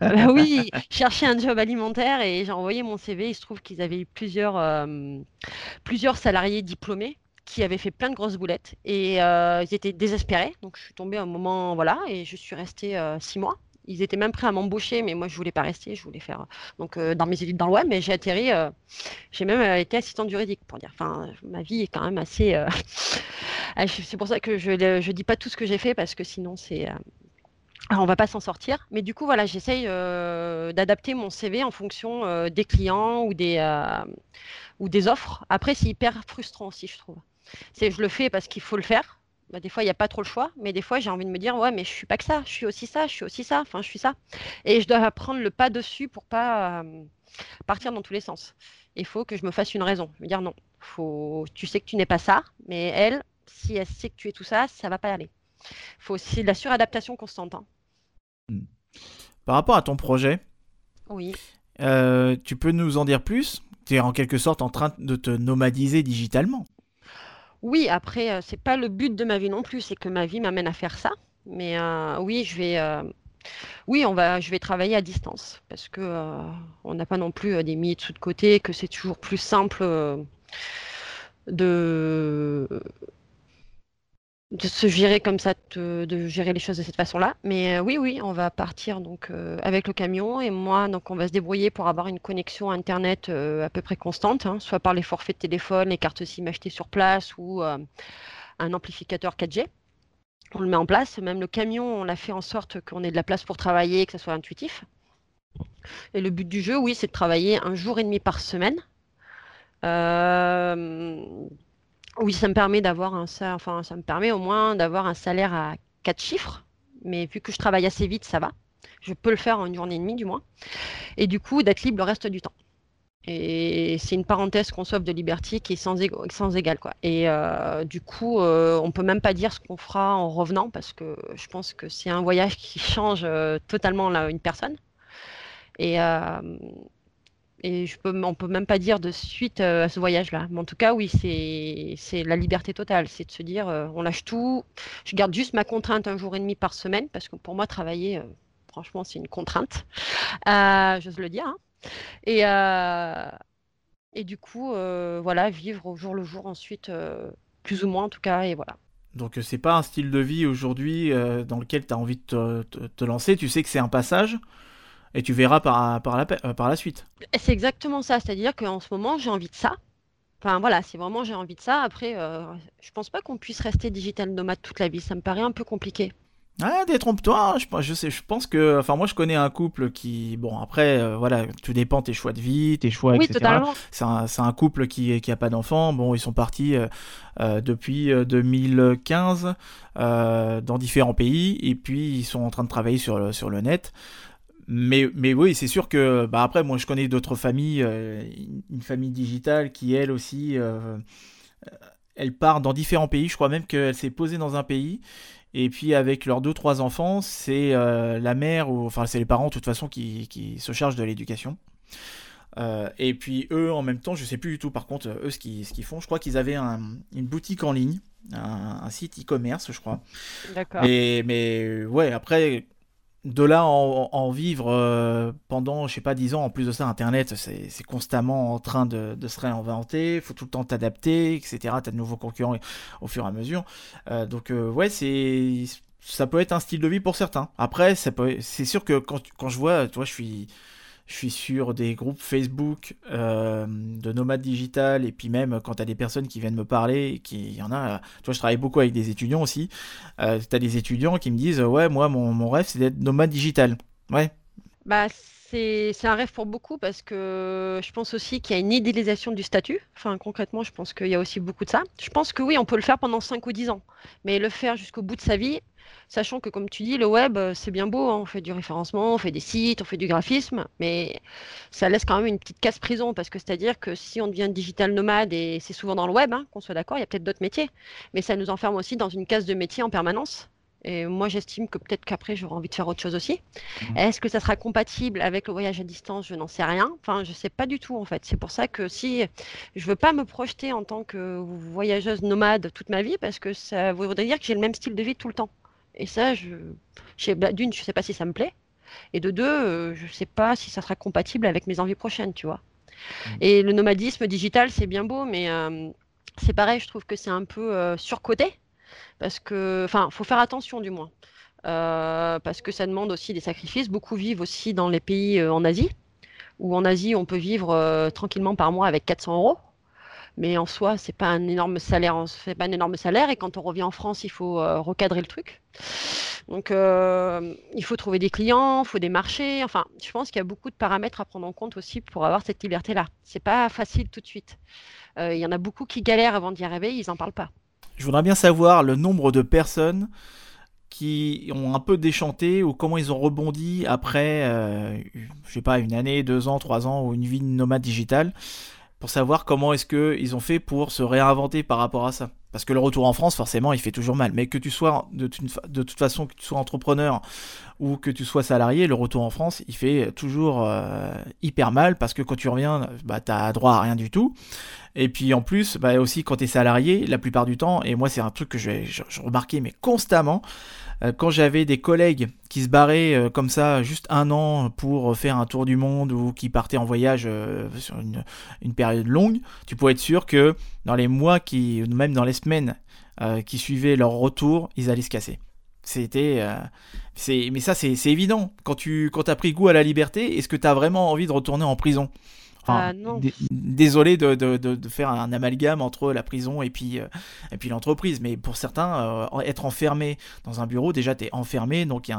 bah oui, chercher un job alimentaire et j'ai envoyé mon CV. Il se trouve qu'ils avaient eu plusieurs, euh, plusieurs salariés diplômés qui avaient fait plein de grosses boulettes et euh, ils étaient désespérés. Donc, je suis tombée un moment, voilà, et je suis restée six mois ils étaient même prêts à m'embaucher, mais moi je voulais pas rester, je voulais faire donc euh, dans mes études dans web, mais j'ai atterri, euh, j'ai même euh, été assistante juridique pour dire. Enfin, ma vie est quand même assez Ah, c'est pour ça que je ne dis pas tout ce que j'ai fait parce que sinon c'est on on va pas s'en sortir. Mais du coup, voilà, j'essaye d'adapter mon CV en fonction des clients ou des, ou des offres. Après, c'est hyper frustrant aussi, je trouve. C'est, je le fais parce qu'il faut le faire. Bah, des fois, il n'y a pas trop le choix, mais des fois, j'ai envie de me dire, ouais, mais je suis pas que ça, je suis aussi ça, je suis aussi ça, enfin, je suis ça. Et je dois prendre le pas dessus pour pas partir dans tous les sens. Il faut que je me fasse une raison. Me dire non, faut, tu sais que tu n'es pas ça, mais elle, si elle sait que tu es tout ça, ça va pas aller. Il faut aussi de la suradaptation constante. Hein. Hmm. Par rapport à ton projet, oui. Euh, tu peux nous en dire plus? Tu es en quelque sorte en train de te nomadiser digitalement. Oui, après, euh, c'est pas le but de ma vie non plus, c'est que ma vie m'amène à faire ça. Mais euh, oui, je vais, oui, on va, je vais travailler à distance parce que on n'a pas non plus des milliers de sous de côté, que c'est toujours plus simple de de se gérer comme ça, de, gérer les choses de cette façon-là. Mais euh, oui, oui, on va partir donc euh, avec le camion et moi, donc on va se débrouiller pour avoir une connexion internet euh, à peu près constante, hein, soit par les forfaits de téléphone, les cartes SIM achetées sur place ou un amplificateur 4G. On le met en place. Même le camion, on l'a fait en sorte qu'on ait de la place pour travailler, que ça soit intuitif. Et le but du jeu, oui, c'est de travailler un jour et demi par semaine. Oui, ça me permet d'avoir un enfin ça me permet au moins d'avoir un salaire à quatre chiffres, mais vu que je travaille assez vite, ça va. Je peux le faire en une journée et demie du moins. Et du coup, d'être libre le reste du temps. Et c'est une parenthèse qu'on sauve de Liberty qui est sans, sans égal. Quoi. Et euh, du coup, euh, on peut même pas dire ce qu'on fera en revenant parce que je pense que c'est un voyage qui change euh, totalement une personne. Et, et je peux, on peut même pas dire de suite euh, à ce voyage-là. Mais en tout cas, oui, c'est la liberté totale. C'est de se dire, euh, on lâche tout. Je garde juste ma contrainte un jour et demi par semaine, parce que pour moi, travailler, euh, franchement, c'est une contrainte. J'ose le dire. Hein. Et, du coup, voilà, vivre au jour le jour ensuite, plus ou moins en tout cas, et voilà. Donc c'est pas un style de vie aujourd'hui dans lequel tu as envie de te lancer. Tu sais que c'est un passage et tu verras par, par, la, euh, par la suite. C'est exactement ça, c'est-à-dire qu'en ce moment j'ai envie de ça. Enfin voilà, c'est vraiment j'ai envie de ça. Après, euh, je pense pas qu'on puisse rester digital nomade toute la vie, ça me paraît un peu compliqué. Ah, détrompe-toi, je, je, sais, je pense que, enfin moi je connais un couple qui, bon après, euh, voilà, tout dépend tes choix de vie, tes choix, oui, etc. C'est un, un, couple qui, qui a pas d'enfants, bon ils sont partis euh, depuis 2015 dans différents pays et puis ils sont en train de travailler sur sur le net mais, mais oui, c'est sûr que bah après, moi je connais d'autres familles, euh, une famille digitale qui elle aussi, euh, elle part dans différents pays. Je crois même qu'elle s'est posée dans un pays. Et puis avec leurs deux trois enfants, c'est euh, la mère ou enfin c'est les parents de toute façon qui, qui se chargent de l'éducation. et puis eux en même temps, je sais plus du tout par contre eux ce qu'ils ce qu'ils font. Je crois qu'ils avaient une boutique en ligne, un, site e-commerce, je crois. D'accord. Mais mais ouais après de là en, en vivre euh, pendant, je sais pas, 10 ans, en plus de ça, Internet, c'est constamment en train de, de se réinventer, il faut tout le temps t'adapter, etc. Tu as de nouveaux concurrents au fur et à mesure. Euh, donc, euh, ouais, c'est ça peut être un style de vie pour certains. Après, c'est sûr que quand, quand je vois, tu vois, je suis je suis sur des groupes Facebook euh, de nomades digital et puis même quand tu as des personnes qui viennent me parler, qui y en a, toi je travaille beaucoup avec des étudiants aussi, euh, tu as des étudiants qui me disent ouais moi mon, mon rêve c'est d'être nomade digital. Ouais. Bah c'est un rêve pour beaucoup parce que je pense aussi qu'il y a une idéalisation du statut. Enfin, concrètement, je pense qu'il y a aussi beaucoup de ça. Je pense que oui, on peut le faire pendant 5 ou 10 ans, mais le faire jusqu'au bout de sa vie, Sachant que, comme tu dis, le web, c'est bien beau, hein. on fait du référencement, on fait des sites, on fait du graphisme, mais ça laisse quand même une petite casse-prison, parce que c'est-à-dire que si on devient digital nomade, et c'est souvent dans le web, hein, qu'on soit d'accord, il y a peut-être d'autres métiers, mais ça nous enferme aussi dans une case de métier en permanence. Et moi, j'estime que peut-être qu'après, j'aurai envie de faire autre chose aussi. Mmh. Est-ce que ça sera compatible avec le voyage à distance? Je n'en sais rien. Enfin, je ne sais pas du tout, en fait. C'est pour ça que si je ne veux pas me projeter en tant que voyageuse nomade toute ma vie, parce que ça voudrait dire que j'ai le même style de vie tout le temps. Et ça, je, bah, d'une, je sais pas si ça me plaît. Et de deux, euh, je sais pas si ça sera compatible avec mes envies prochaines, tu vois. Mmh. Et le nomadisme digital, c'est bien beau, mais euh, c'est pareil, je trouve que c'est un peu euh, surcoté. Parce que, enfin, faut faire attention du moins. parce que ça demande aussi des sacrifices. Beaucoup vivent aussi dans les pays en Asie, où en Asie, on peut vivre tranquillement par mois avec 400 euros. Mais en soi, c'est pas un énorme salaire. C'est pas un énorme salaire. Et quand on revient en France, il faut recadrer le truc. Donc, il faut trouver des clients, il faut des marchés. Enfin, je pense qu'il y a beaucoup de paramètres à prendre en compte aussi pour avoir cette liberté-là. C'est pas facile tout de suite. Il y en a beaucoup qui galèrent avant d'y arriver, ils n'en parlent pas. Je voudrais bien savoir le nombre de personnes qui ont un peu déchanté ou comment ils ont rebondi après, euh, je sais pas, une année, deux ans, trois ans ou une vie de nomade digital, pour savoir comment est-ce qu'ils ont fait pour se réinventer par rapport à ça. Parce que le retour en France, forcément, il fait toujours mal. Mais que tu sois, de, de toute façon, que tu sois entrepreneur ou que tu sois salarié, le retour en France, il fait toujours euh, hyper mal parce que quand tu reviens, bah, tu as droit à rien du tout. Et puis en plus, bah, aussi quand tu es salarié, la plupart du temps, et moi c'est un truc que je, je, remarquais mais constamment, quand j'avais des collègues qui se barraient euh, comme ça juste un an pour faire un tour du monde ou qui partaient en voyage euh, sur une, période longue, tu pouvais être sûr que dans les mois qui, même dans les semaines qui suivaient leur retour, ils allaient se casser. C'était, c'est, mais ça c'est évident. Quand tu quand as pris goût à la liberté, est-ce que tu as vraiment envie de retourner en prison? Ah, désolé de, de, de, faire un amalgame entre la prison et puis, euh, et puis l'entreprise, mais pour certains, euh, être enfermé dans un bureau, déjà tu es enfermé, donc il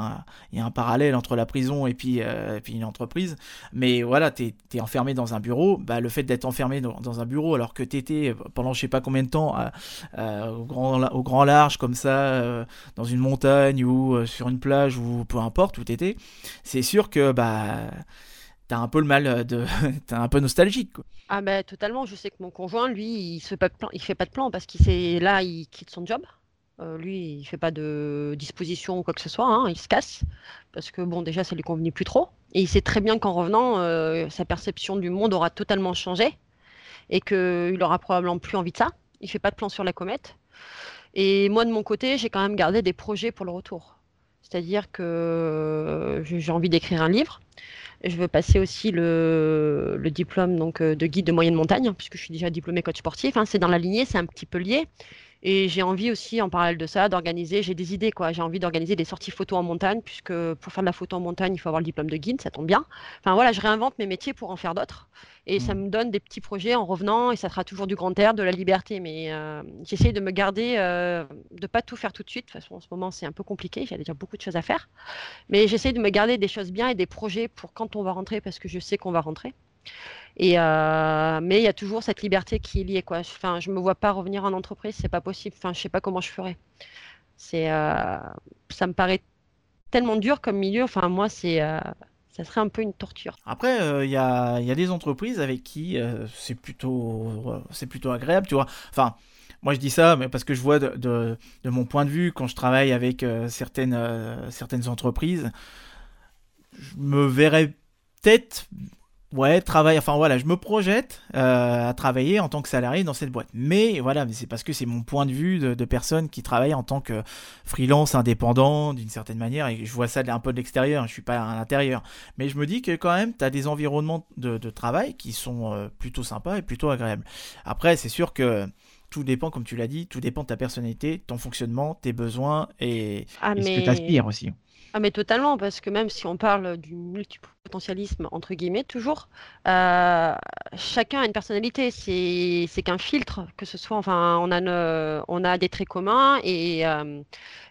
y, y, a un parallèle entre la prison et puis, euh, et puis une entreprise, mais voilà, tu es, enfermé dans un bureau, bah, le fait d'être enfermé dans, dans, un bureau alors que tu étais pendant je sais pas combien de temps au, grand, au grand large comme ça, dans une montagne ou sur une plage ou peu importe où tu étais, c'est sûr que... bah t'as un peu le mal euh, de t'es un peu nostalgique quoi. Ah ben totalement, je sais que mon conjoint lui il se fait pas de plan, il fait pas de plan parce qu'il sait là il quitte son job. Euh, lui il fait pas de disposition ou quoi que ce soit, hein, il se casse parce que bon déjà ça lui convenait plus trop et il sait très bien qu'en revenant euh, sa perception du monde aura totalement changé et qu'il aura probablement plus envie de ça. Il fait pas de plan sur la comète. Et moi de mon côté j'ai quand même gardé des projets pour le retour. C'est-à-dire que j'ai envie d'écrire un livre. Je veux passer aussi le, diplôme donc, euh, de guide de moyenne montagne, puisque je suis déjà diplômé coach sportif. Hein. c'est dans la lignée, c'est un petit peu lié. Et j'ai envie aussi, en parallèle de ça, d'organiser, j'ai des idées, quoi. J'ai envie d'organiser des sorties photo en montagne, puisque pour faire de la photo en montagne, il faut avoir le diplôme de guide, ça tombe bien. Enfin voilà, je réinvente mes métiers pour en faire d'autres. Et ça mmh. me donne des petits projets en revenant, et ça sera toujours du grand air, de la liberté. Mais euh, j'essaie de me garder, euh, de pas tout faire tout de suite. De toute façon, en ce moment, c'est un peu compliqué, j'ai déjà beaucoup de choses à faire. Mais j'essaie de me garder des choses bien et des projets pour quand on va rentrer, parce que je sais qu'on va rentrer. Euh, mais il y a toujours cette liberté qui est liée. Quoi. Enfin, je me vois pas revenir en entreprise, c'est pas possible. Enfin, je sais pas comment je ferais. C'est, euh, ça me paraît tellement dur comme milieu. Enfin, moi, c'est, euh, ça serait un peu une torture. Après, il y a, y, a, des entreprises avec qui c'est plutôt, c'est plutôt agréable, tu vois. Enfin. Moi, je dis ça mais parce que je vois de, de, de mon point de vue, quand je travaille avec certaines, certaines entreprises, je me verrais peut-être ouais, travail, enfin voilà, je me projette euh, à travailler en tant que salarié dans cette boîte. Mais voilà, mais c'est parce que c'est mon point de vue de, de personne qui travaille en tant que freelance indépendant d'une certaine manière et je vois ça un peu de l'extérieur, je suis pas à l'intérieur. Mais je me dis que quand même, tu as des environnements de, de, travail qui sont euh, plutôt sympas et plutôt agréables. Après, c'est sûr que tout dépend, comme tu l'as dit, tout dépend de ta personnalité, ton fonctionnement, tes besoins et, ah, ce que tu aspires aussi. Ah mais totalement, parce que même si on parle du multipotentialisme, entre guillemets, toujours, euh, chacun a une personnalité. C'est qu'un filtre, que ce soit, enfin, on a, on a des traits communs et euh,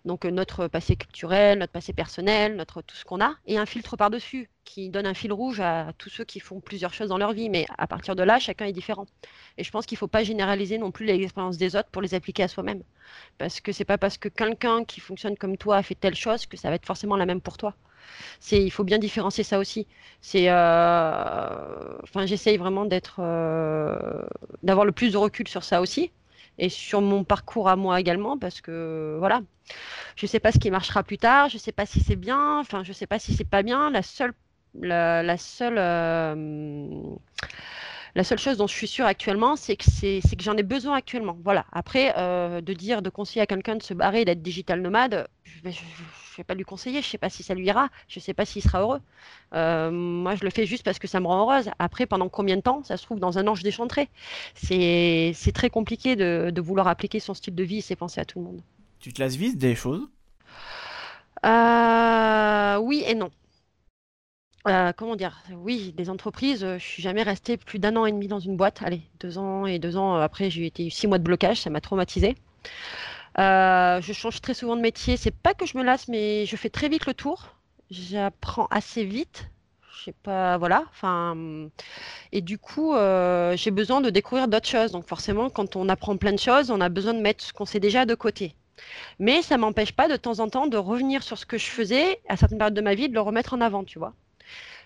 donc notre passé culturel, notre passé personnel, notre tout ce qu'on a, et un filtre par-dessus qui donne un fil rouge à tous ceux qui font plusieurs choses dans leur vie. Mais à partir de là, chacun est différent. Et je pense qu'il ne faut pas généraliser non plus les expériences des autres pour les appliquer à soi-même. Parce que c'est pas parce que quelqu'un qui fonctionne comme toi a fait telle chose que ça va être forcément la même pour toi. C'est, il faut bien différencier ça aussi. C'est, euh, enfin, j'essaye vraiment d'être, euh, d'avoir le plus de recul sur ça aussi, et sur mon parcours à moi également, parce que voilà, je sais pas ce qui marchera plus tard, je sais pas si c'est bien, enfin, je sais pas si c'est pas bien. La seule, la, seule euh, la seule chose dont je suis sûre actuellement, c'est que, c'est, que j'en ai besoin actuellement. Voilà. Après, euh, de dire, de conseiller à quelqu'un de se barrer, d'être digital nomade, je ne vais pas lui conseiller. Je ne sais pas si ça lui ira. Je ne sais pas s'il sera heureux. Euh, moi, je le fais juste parce que ça me rend heureuse. Après, pendant combien de temps? Ça se trouve, dans un an, je déchanterai. C'est, très compliqué de, de, vouloir appliquer son style de vie et ses pensées à tout le monde. Tu te laisses vite des choses? Euh, Oui et non. Euh, comment dire Oui, des entreprises, je suis jamais restée plus d'un an et demi dans une boîte. Allez, deux ans et deux ans après, j'ai été six mois de blocage, ça m'a traumatisé. je change très souvent de métier. C'est pas que je me lasse, mais je fais très vite le tour. J'apprends assez vite. Je sais pas, voilà. Enfin, et du coup, j'ai besoin de découvrir d'autres choses. Donc forcément, quand on apprend plein de choses, on a besoin de mettre ce qu'on sait déjà de côté. Mais ça m'empêche pas de temps en temps de revenir sur ce que je faisais à certaines périodes de ma vie, de le remettre en avant, tu vois.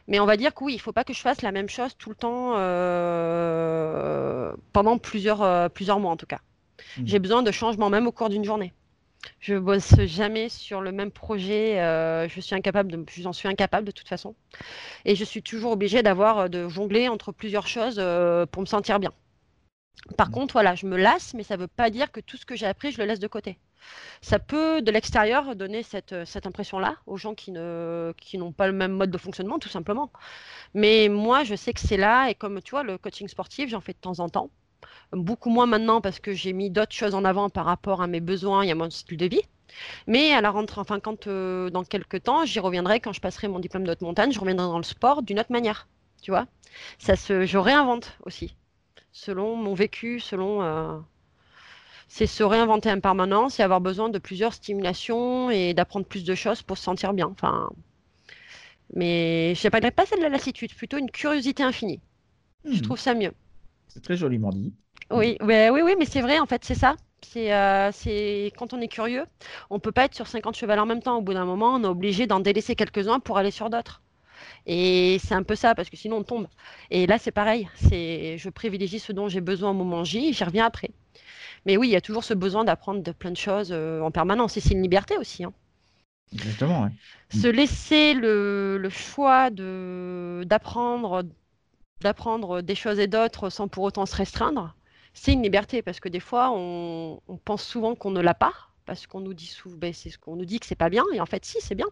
Mais on va dire que oui, il ne faut pas que je fasse la même chose tout le temps euh, pendant plusieurs, euh, plusieurs mois en tout cas. Mmh. J'ai besoin de changement même au cours d'une journée. Je bosse jamais sur le même projet. Euh, je suis incapable de, j'en suis incapable de toute façon. Et je suis toujours obligée d'avoir de jongler entre plusieurs choses pour me sentir bien. Par mmh. contre, voilà, je me lasse, mais ça ne veut pas dire que tout ce que j'ai appris, je le laisse de côté ça peut, de l'extérieur, donner cette, euh, impression-là aux gens qui, n'ont pas le même mode de fonctionnement, tout simplement. Mais moi, je sais que c'est là, et comme tu vois, le coaching sportif, j'en fais de temps en temps. Beaucoup moins maintenant parce que j'ai mis d'autres choses en avant par rapport à mes besoins et à mon style de vie. Mais à la rentrée, enfin, quand euh, dans quelques temps, j'y reviendrai quand je passerai mon diplôme d'haute montagne, je reviendrai dans le sport d'une autre manière. Tu vois Ça se, je réinvente aussi, selon mon vécu, selon. Euh, c'est se réinventer en permanence et avoir besoin de plusieurs stimulations et d'apprendre plus de choses pour se sentir bien. Enfin, mais je ne pas celle de la lassitude, plutôt une curiosité infinie. Je hmm. trouve ça mieux. C'est très joliment dit. Oui, oui, oui, mais c'est vrai, en fait, c'est ça. Euh, c'est quand on est curieux, on peut pas être sur 50 chevals en même temps. Au bout d'un moment, on est obligé d'en délaisser quelques-uns pour aller sur d'autres. Et c'est un peu ça, parce que sinon on tombe. Et là, c'est pareil. C'est, je privilégie ce dont j'ai besoin au moment J, j'y reviens après. Mais oui, il y a toujours ce besoin d'apprendre de plein de choses euh, en permanence. Et c'est une liberté aussi. Hein. Exactement. Se laisser le, le choix de, d'apprendre, d'apprendre des choses et d'autres sans pour autant se restreindre, c'est une liberté. Parce que des fois, on, pense souvent qu'on ne l'a pas. Parce qu'on nous dit souvent, ben, c'est ce qu'on nous dit que c'est pas bien. Et en fait, si, c'est bien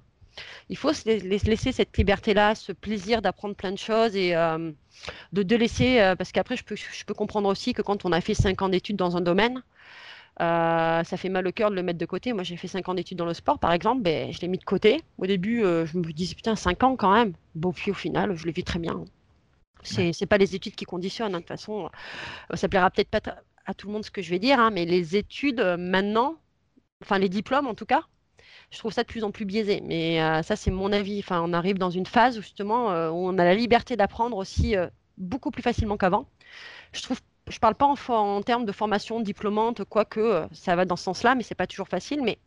il faut se laisser cette liberté-là, ce plaisir d'apprendre plein de choses et euh, de, de laisser, euh, parce qu'après, je peux, je peux comprendre aussi que quand on a fait 5 ans d'études dans un domaine, euh, ça fait mal au cœur de le mettre de côté. Moi, j'ai fait 5 ans d'études dans le sport, par exemple, ben, je l'ai mis de côté. Au début, je me disais, putain, 5 ans quand même. Bon, puis au final, je le vis très bien. C'est n'est pas les études qui conditionnent. Hein. De toute façon, ça plaira peut-être pas à tout le monde ce que je vais dire, hein, mais les études, maintenant, enfin les diplômes en tout cas, je trouve ça de plus en plus biaisé. Mais euh, ça, c'est mon avis. Enfin, on arrive dans une phase où justement, euh, où on a la liberté d'apprendre aussi euh, beaucoup plus facilement qu'avant. Je trouve, je parle pas en, en, termes de formation diplômante, quoique ça va dans ce sens-là, mais c'est pas toujours facile. Mais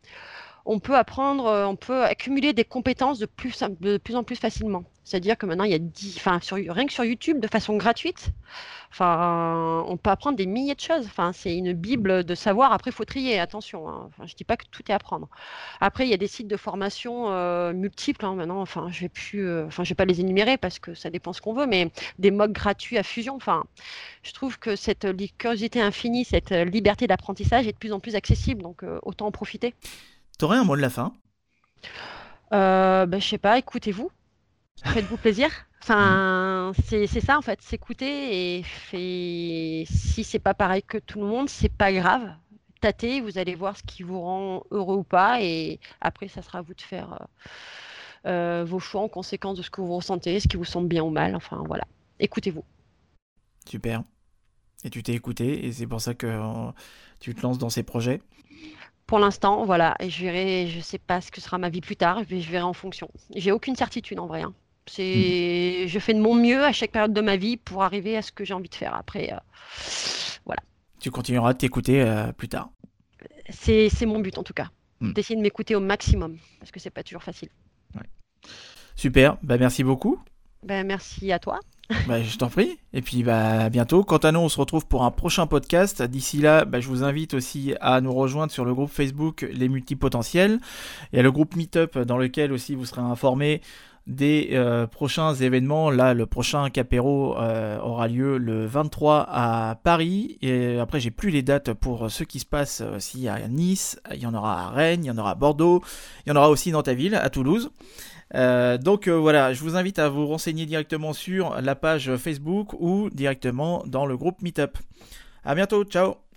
on peut apprendre, on peut accumuler des compétences de plus, en plus facilement. C'est-à-dire que maintenant, il y a 10, enfin, sur, rien que sur YouTube, de façon gratuite, on peut apprendre des milliers de choses. C'est une bible de savoir. Après, il faut trier, attention. Hein. Je ne dis pas que tout est à apprendre. Après, il y a des sites de formation euh, multiples. Hein, maintenant, enfin, je vais plus, euh, vais pas les énumérer parce que ça dépend ce qu'on veut, mais des modes gratuits à fusion. Je trouve que cette curiosité infinie, cette liberté d'apprentissage est de plus en plus accessible. Donc, euh, autant en profiter. Tu aurais un mot de la fin? Euh, ben, Je sais pas, écoutez-vous. Faites-vous plaisir. Enfin, c'est ça en fait, s'écouter et fait... si c'est pas pareil que tout le monde, c'est pas grave. Tâtez, vous allez voir ce qui vous rend heureux ou pas et après ça sera à vous de faire euh, euh, vos choix en conséquence de ce que vous ressentez, ce qui vous semble bien ou mal. Enfin voilà, écoutez-vous. Super. Et tu t'es écouté et c'est pour ça que euh, tu te lances dans ces projets? Pour l'instant, voilà, et je verrai, je sais pas ce que sera ma vie plus tard, je verrai en fonction. J'ai aucune certitude en vrai. Hein. C'est, je fais de mon mieux à chaque période de ma vie pour arriver à ce que j'ai envie de faire. Après, euh, voilà. Tu continueras de t'écouter euh, plus tard. C'est, mon but en tout cas, hmm. d'essayer de m'écouter au maximum parce que c'est pas toujours facile. Super, bah merci beaucoup. Ben, merci à toi. Bah, je t'en prie. Et puis bah, à bientôt. Quant à nous, on se retrouve pour un prochain podcast. D'ici là, bah, je vous invite aussi à nous rejoindre sur le groupe Facebook Les Multipotentiels. Il y a le groupe Meetup dans lequel aussi vous serez informés des euh, prochains événements. Là, le prochain Capéro euh, aura lieu le 23 à Paris. Et après, j'ai plus les dates pour ce qui se passe aussi à Nice. Il y en aura à Rennes, il y en aura à Bordeaux. Il y en aura aussi dans ta ville, à Toulouse. Euh, donc voilà, je vous invite à vous renseigner directement sur la page Facebook ou directement dans le groupe Meetup. A bientôt, ciao